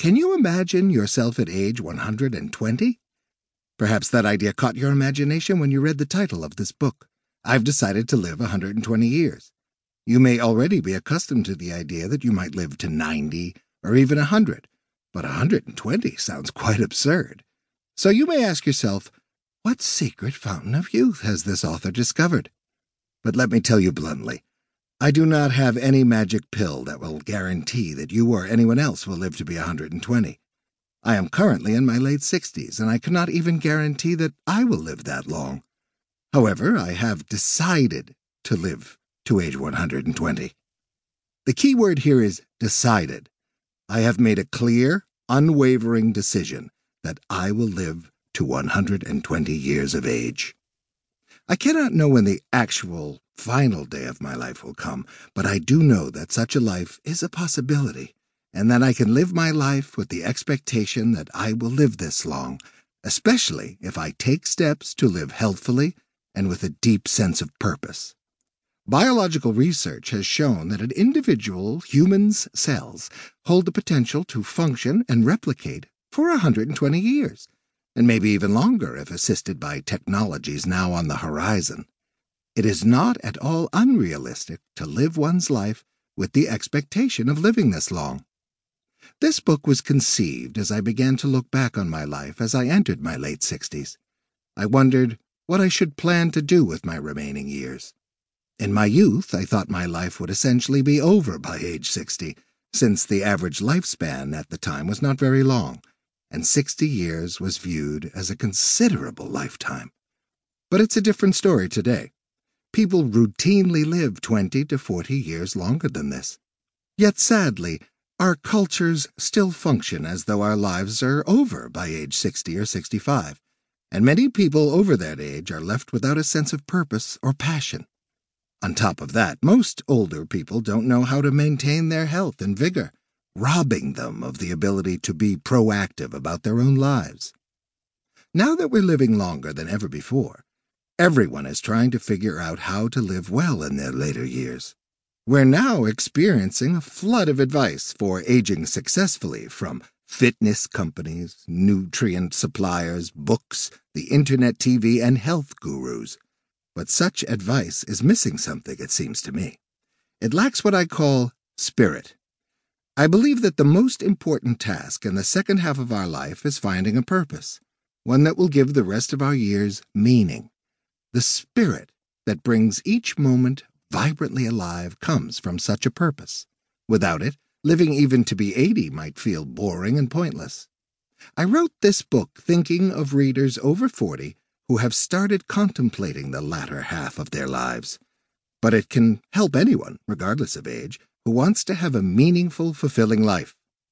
Can you imagine yourself at age 120? Perhaps that idea caught your imagination when you read the title of this book. I've decided to live 120 years. You may already be accustomed to the idea that you might live to 90 or even 100, but 120 sounds quite absurd. So you may ask yourself, what secret fountain of youth has this author discovered? But let me tell you bluntly, I do not have any magic pill that will guarantee that you or anyone else will live to be 120. I am currently in my late 60s, and I cannot even guarantee that I will live that long. However, I have decided to live to age 120. The key word here is decided. I have made a clear, unwavering decision that I will live to 120 years of age. I cannot know when the actual final day of my life will come, but I do know that such a life is a possibility, and that I can live my life with the expectation that I will live this long, especially if I take steps to live healthfully and with a deep sense of purpose. Biological research has shown that an individual human's cells hold the potential to function and replicate for 120 years, and maybe even longer if assisted by technologies now on the horizon. It is not at all unrealistic to live one's life with the expectation of living this long. This book was conceived as I began to look back on my life as I entered my late sixties. I wondered what I should plan to do with my remaining years. In my youth, I thought my life would essentially be over by age 60, since the average lifespan at the time was not very long, and 60 years was viewed as a considerable lifetime. But it's a different story today. People routinely live 20 to 40 years longer than this. Yet sadly, our cultures still function as though our lives are over by age 60 or 65, and many people over that age are left without a sense of purpose or passion. On top of that, most older people don't know how to maintain their health and vigor, robbing them of the ability to be proactive about their own lives. Now that we're living longer than ever before, Everyone is trying to figure out how to live well in their later years. We're now experiencing a flood of advice for aging successfully from fitness companies, nutrient suppliers, books, the internet TV, and health gurus. But such advice is missing something, it seems to me. It lacks what I call spirit. I believe that the most important task in the second half of our life is finding a purpose, one that will give the rest of our years meaning. The spirit that brings each moment vibrantly alive comes from such a purpose. Without it, living even to be 80 might feel boring and pointless. I wrote this book thinking of readers over 40 who have started contemplating the latter half of their lives. But it can help anyone, regardless of age, who wants to have a meaningful, fulfilling life.